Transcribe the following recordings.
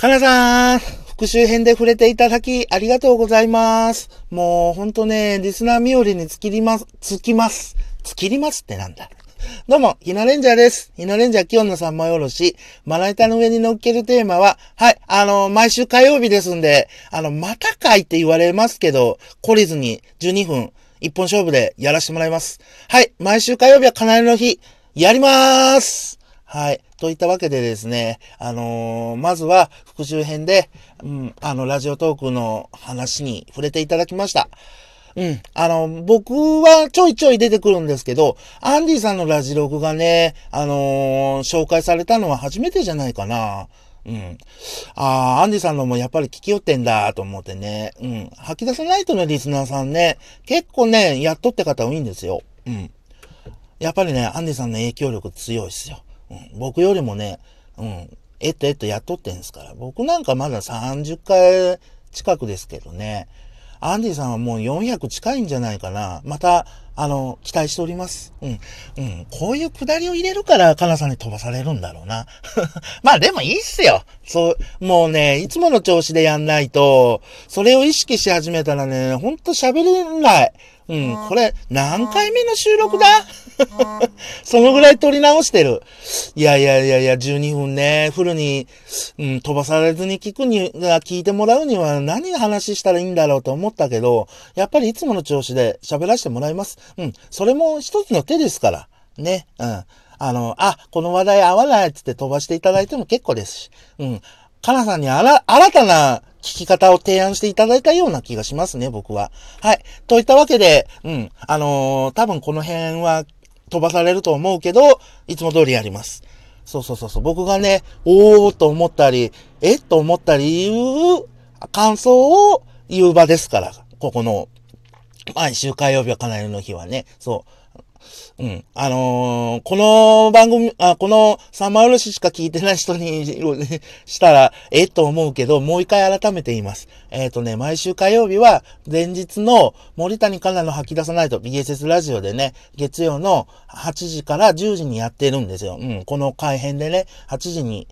かなさん、復習編で触れていただきありがとうございます。もうほんとね、リスナー冥利に尽きります、尽きます。尽きりますってなんだ。どうも、ひなレンジャーです。ひなレンジャー今日の三枚おろし、まな板の上に乗っけるテーマは、はい、あの、毎週火曜日ですんで、あの、またかいって言われますけど、懲りずに12分、一本勝負でやらせてもらいます。はい、毎週火曜日は金の日、やりまーすはい。といったわけでですね、あのーまずは復習編で、うん、あの、ラジオトークの話に触れていただきました。うん。あの、僕はちょいちょい出てくるんですけど、アンディさんのラジログがね、あのー紹介されたのは初めてじゃないかな。うん。ああ、アンディさんのもやっぱり聞きよってんだと思ってね。うん。吐き出さないとのリスナーさんね、結構ね、やっとって方多いんですよ。うん。やっぱりね、アンディさんの影響力強いっすよ。僕よりもね、うん、えっとえっとやっとってんすから。僕なんかまだ30回近くですけどね。アンディさんはもう400近いんじゃないかな。また、あの、期待しております。うん。うん。こういうくだりを入れるから、カナさんに飛ばされるんだろうな。まあでもいいっすよ。そう、もうね、いつもの調子でやんないと、それを意識し始めたらね、ほんと喋れない。うん、これ、何回目の収録だ？そのぐらい撮り直してる。いやいやいやいや、12分ね、フルに、うん、飛ばされずに聞くに、聞いてもらうには何話したらいいんだろうと思ったけど、やっぱりいつもの調子で喋らせてもらいます。うん、それも一つの手ですから。ね、うん。あの、あ、この話題合わないっつって飛ばしていただいても結構ですし。うん。かなさんにあら、新たな聞き方を提案していただいたような気がしますね、僕は。はい。といったわけで、うん。あのー多分この辺は飛ばされると思うけど、いつも通りやります。そうそうそうそう。僕がね、おーと思ったり、えと思ったり言う感想を言う場ですから、ここの、毎週火曜日はかなりの日はね、そう。うん。あのーこの番組、あ、この三枚おろししか聞いてない人にしたら、えと思うけど、もう一回改めて言います。えっ、とね、毎週火曜日は、前日の森谷香奈の吐き出さないと BSS ラジオでね、月曜の8時から10時にやってるんですよ。うん。この改編でね、8時に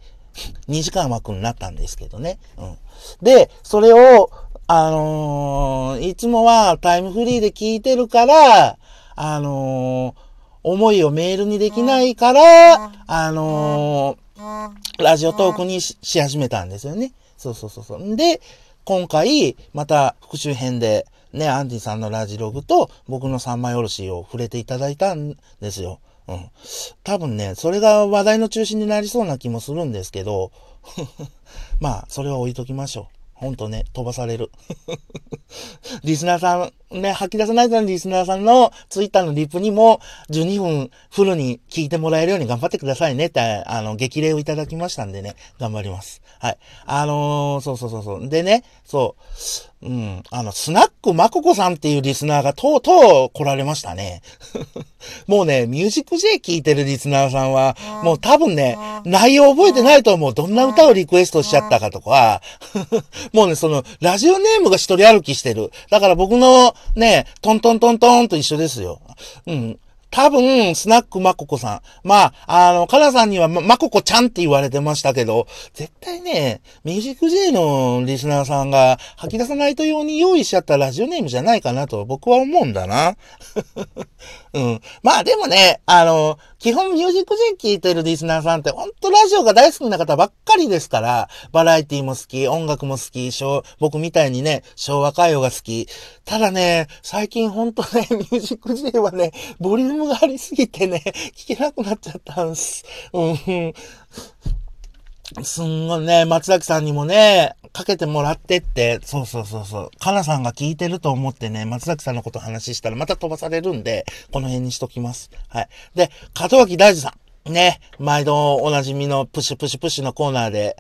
2時間枠になったんですけどね。うん。で、それを、あのーいつもはタイムフリーで聞いてるから、あのー思いをメールにできないから、あのーラジオトークにし始めたんですよね。そうそうそうそう。んで、今回、また復習編で、ね、アンディさんのラジログと僕の三枚おろしを触れていただいたんですよ。うん。多分ね、それが話題の中心になりそうな気もするんですけど、まあ、それは置いときましょう。ほんとね、飛ばされる。リスナーさん、ね、吐き出さないとのリスナーさんのツイッターのリプにも12分フルに聞いてもらえるように頑張ってくださいねって、あの、激励をいただきましたんでね、頑張ります。はい。あのーそうそうそうそう。でね、そう、うん、あの、スナックまここさんっていうリスナーがとうとう来られましたね。もうね、ミュージック J 聞いてるリスナーさんは、もう多分ね、内容覚えてないと思う。どんな歌をリクエストしちゃったかとか、もうね、その、ラジオネームが一人歩きしてる。だから僕のねえ、トントントントンと一緒ですよ。うん。多分、スナックまここさん。まあ、あの、かなさんにはま、まここちゃんって言われてましたけど、絶対ね、ミュージック J のリスナーさんが吐き出さないと用に用意しちゃったラジオネームじゃないかなと僕は思うんだな。うん。まあでもね、あの、基本ミュージック J 聞いてるリスナーさんってほんとラジオが大好きな方ばっかりですから、バラエティも好き、音楽も好き、僕みたいにね、昭和歌謡が好き。ただね、最近ほんとね、ミュージック J はね、ボリュームがありすぎてね、聞けなくなっちゃったんす。うん。すんごいね、松崎さんにもね、かけてもらってって、そうそうそうそう。かなさんが聞いてると思ってね、松崎さんのこと話したらまた飛ばされるんで、この辺にしときます。はい。で、門脇大二さん。ね、毎度おなじみのプシュプシュプシュのコーナーで、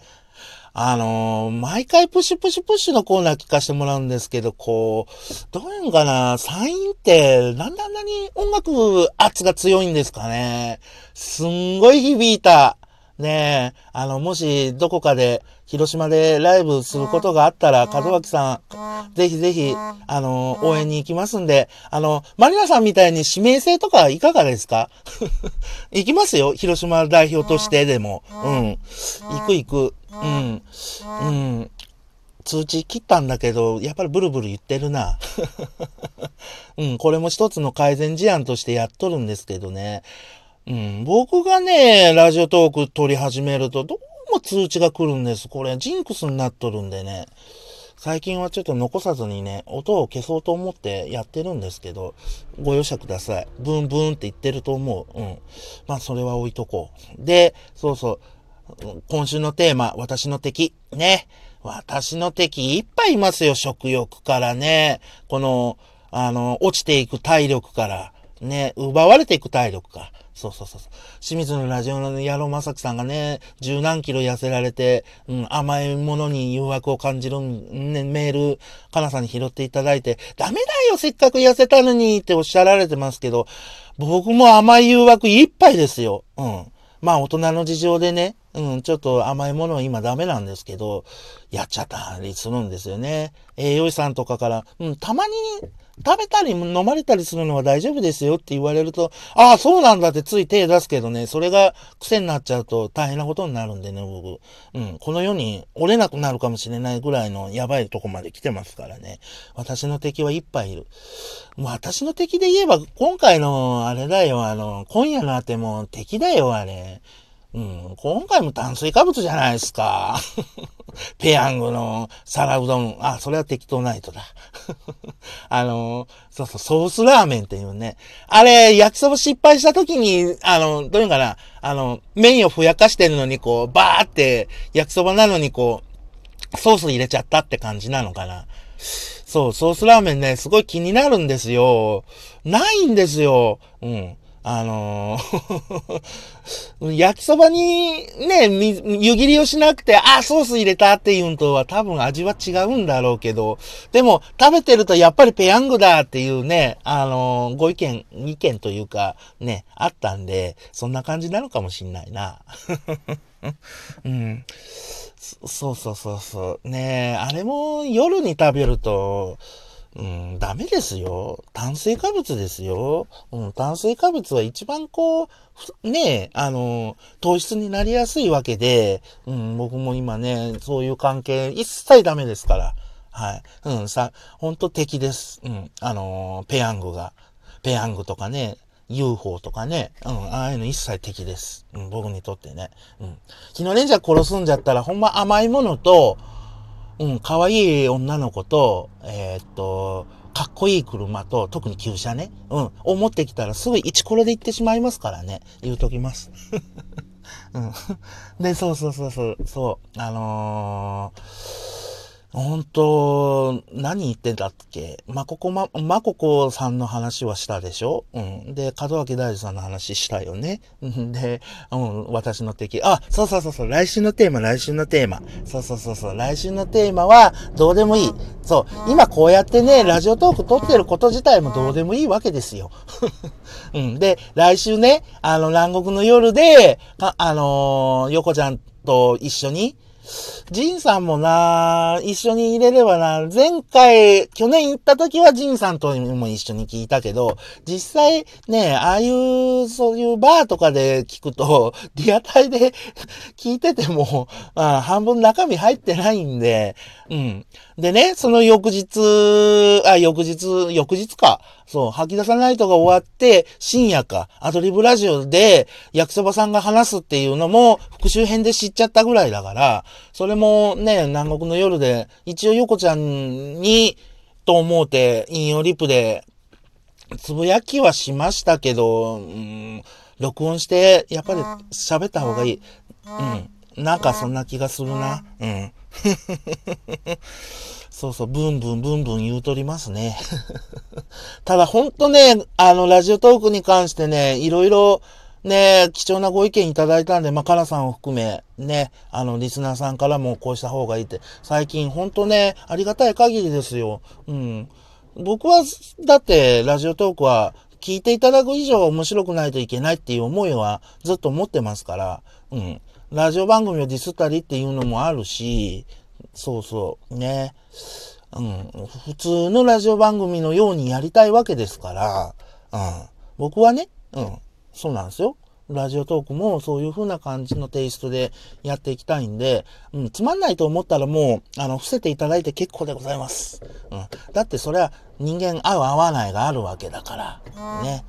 あのー毎回プシュプシュプッシュのコーナー聞かせてもらうんですけど、こう、どういうのかな、サインって、なんであんなに音楽圧が強いんですかね？すんごい響いた。ねえ、あの、もし、どこかで、広島でライブすることがあったら、門脇さん、ぜひぜひ、あの、応援に行きますんで、あの、マリナさんみたいに指名制とかいかがですか？行きますよ、広島代表としてでも。うん。行く行く。うん。うん。通知切ったんだけど、やっぱりブルブル言ってるな。うん、これも一つの改善事案としてやっとるんですけどね。うん、僕がね、ラジオトーク撮り始めると、どうも通知が来るんです。これ、ジンクスになっとるんでね。最近はちょっと残さずにね、音を消そうと思ってやってるんですけど、ご容赦ください。ブンブンって言ってると思う。うん。まあ、それは置いとこう。で、そうそう。今週のテーマ、私の敵。ね。私の敵いっぱいいますよ、食欲からね。この、あの、落ちていく体力から。ね、奪われていく体力か。そうそうそう。清水のラジオの野正樹さんがね、十何キロ痩せられて、うん、甘いものに誘惑を感じる、ね、メール、かなさんに拾っていただいて、ダメだよ、せっかく痩せたのにっておっしゃられてますけど、僕も甘い誘惑いっぱいですよ。うん。まあ大人の事情でね、うん、ちょっと甘いものは今ダメなんですけど、やっちゃったりするんですよね。栄養士さんとかから、うん、たまに食べたり飲まれたりするのは大丈夫ですよって言われると、ああ、そうなんだってつい手出すけどね、それが癖になっちゃうと大変なことになるんでね、僕。うん、この世に折れなくなるかもしれないぐらいのやばいとこまで来てますからね。私の敵はいっぱいいる。私の敵で言えば、今回のあれだよ、あの、今夜のあても敵だよ、あれ。うん、今回も炭水化物じゃないですか。ペヤングの皿うどん。あ、それは適当ナイトだ。あの、そうそう、ソースラーメンっていうね。あれ、焼きそば失敗した時に、あの、どういうのかな、あの、麺をふやかしてるのにこう、バーって焼きそばなのにこう、ソース入れちゃったって感じなのかな。そう、ソースラーメンね、すごい気になるんですよ。ないんですよ。うん。あのー 焼きそばにね、湯切りをしなくて、あ、ソース入れたっていうのとは多分味は違うんだろうけど、でも食べてるとやっぱりペヤングだっていうね、あのーご意見、意見というかね、あったんで、そんな感じなのかもしんないな。うん。そそうそうそうそう。ねえ、あれも夜に食べると、うん、ダメですよ。炭水化物ですよ。うん、炭水化物は一番こう、ねえ、あの、糖質になりやすいわけで、うん、僕も今ね、そういう関係一切ダメですから。はい。うん、さ、ほんと敵です。うん、あの、ペヤングが。ペヤングとかね、UFO とかね、うん、ああいうの一切敵です。うん、僕にとってね。うん。昨日のレンジャー殺すんじゃったら、ほんま甘いものと、うん、可愛い女の子と、えーっと、かっこいい車と、特に旧車ね、うん、を持ってきたらすぐイチコロで行ってしまいますからね。言うときます。うん。で、そうそうそうそう、そう、あのー、本当何言ってたっけ？まここま、まここさんの話はしたでしょ？うん。で、門脇大二さんの話したよね？ん で、うん、私の敵。あ、そうそうそうそう、来週のテーマ、来週のテーマ。そうそうそうそう、来週のテーマは、どうでもいい。そう、今こうやってね、ラジオトーク撮ってること自体もどうでもいいわけですよ。うん。で、来週ね、あの、南国の夜で、かあのー、横ちゃんと一緒に、ジンさんもな、一緒に入れればな、前回、去年行った時はジンさんとも一緒に聞いたけど、実際ね、ああいう、そういうバーとかで聞くと、リアタイで 聞いてても、あ半分中身入ってないんで、うん。でね、その翌日、あ、翌日、翌日か。そう、吐き出さないとが終わって、深夜か、アドリブラジオで、焼きそばさんが話すっていうのも、復習編で知っちゃったぐらいだから、それもね、南国の夜で、一応横ちゃんに、と思うて、引用リプで、つぶやきはしましたけど、うん、録音して、やっぱり喋った方がいい。うん。なんかそんな気がするな。うん。そうそう、ブンブンブンブン言うとりますね。ただほんとね、あの、ラジオトークに関してね、いろいろ、ね、貴重なご意見いただいたんで、まあ、カラさんを含め、ね、あの、リスナーさんからもこうした方がいいって、最近ほんとね、ありがたい限りですよ。うん。僕は、だって、ラジオトークは、聞いていただく以上面白くないといけないっていう思いはずっと持ってますから、うん。ラジオ番組をディスったりっていうのもあるし、そうそう、ね。うん。普通のラジオ番組のようにやりたいわけですから、うん。僕はね、うん。そうなんですよ。ラジオトークもそういう風な感じのテイストでやっていきたいんで、うん、つまんないと思ったらもう、あの、伏せていただいて結構でございます。うん。だってそれは人間合う合わないがあるわけだから。ね。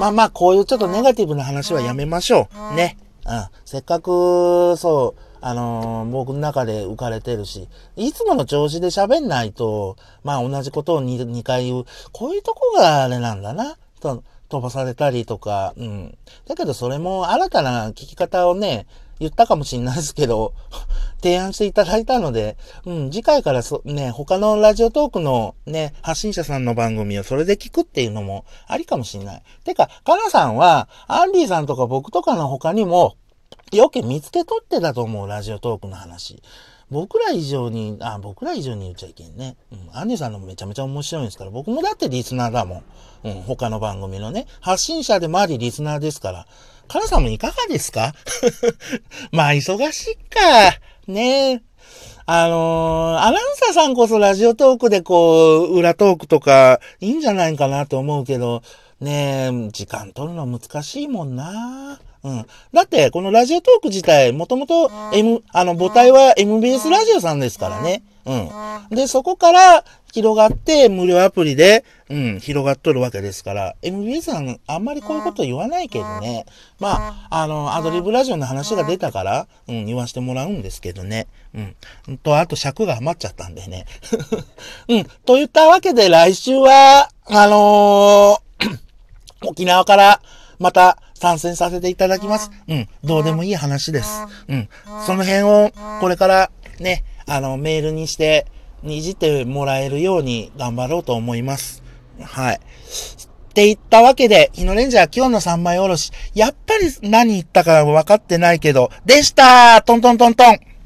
まあまあ、こういうちょっとネガティブな話はやめましょう。ね。うん。せっかく、そう、あのー、僕の中で浮かれてるし、いつもの調子で喋んないと、まあ同じことを 2, 2回言う。こういうとこがあれなんだな。と飛ばされたりとか、うん。だけどそれも新たな聞き方をね、言ったかもしれないですけど、提案していただいたので、うん、次回からそ、ね、他のラジオトークのね、発信者さんの番組をそれで聞くっていうのもありかもしれない。てか、かなさんは、アンリーさんとか僕とかの他にも、よく見つけ取ってたと思う、ラジオトークの話。僕ら以上に、あ、僕ら以上に言っちゃいけんね。うん。アンディさんのめちゃめちゃ面白いんですから、僕もだってリスナーだもん。うん、他の番組のね。発信者でもありリスナーですから。カナさんもいかがですか？まあ、忙しいか。ねえ。あのー、アナウンサーさんこそラジオトークでこう、裏トークとかいいんじゃないかなと思うけど、ねえ、時間取るの難しいもんな。うん。だって、このラジオトーク自体、もともと、M、あの、母体は MBS ラジオさんですからね。うん。で、そこから広がって、無料アプリで、うん、広がっとるわけですから、MBS さん、あんまりこういうこと言わないけどね。まあ、あの、アドリブラジオの話が出たから、うん、言わしてもらうんですけどね。うん。と、あと尺が余っちゃったんでね。うん。といったわけで、来週は、あのー、沖縄から、また参戦させていただきます。うん。どうでもいい話です。うん。その辺を、これからね、あの、メールにして、にじってもらえるように頑張ろうと思います。はい。って言ったわけで、日野レンジャー今日の3枚おろし、やっぱり何言ったか分かってないけど、でしたトントントントン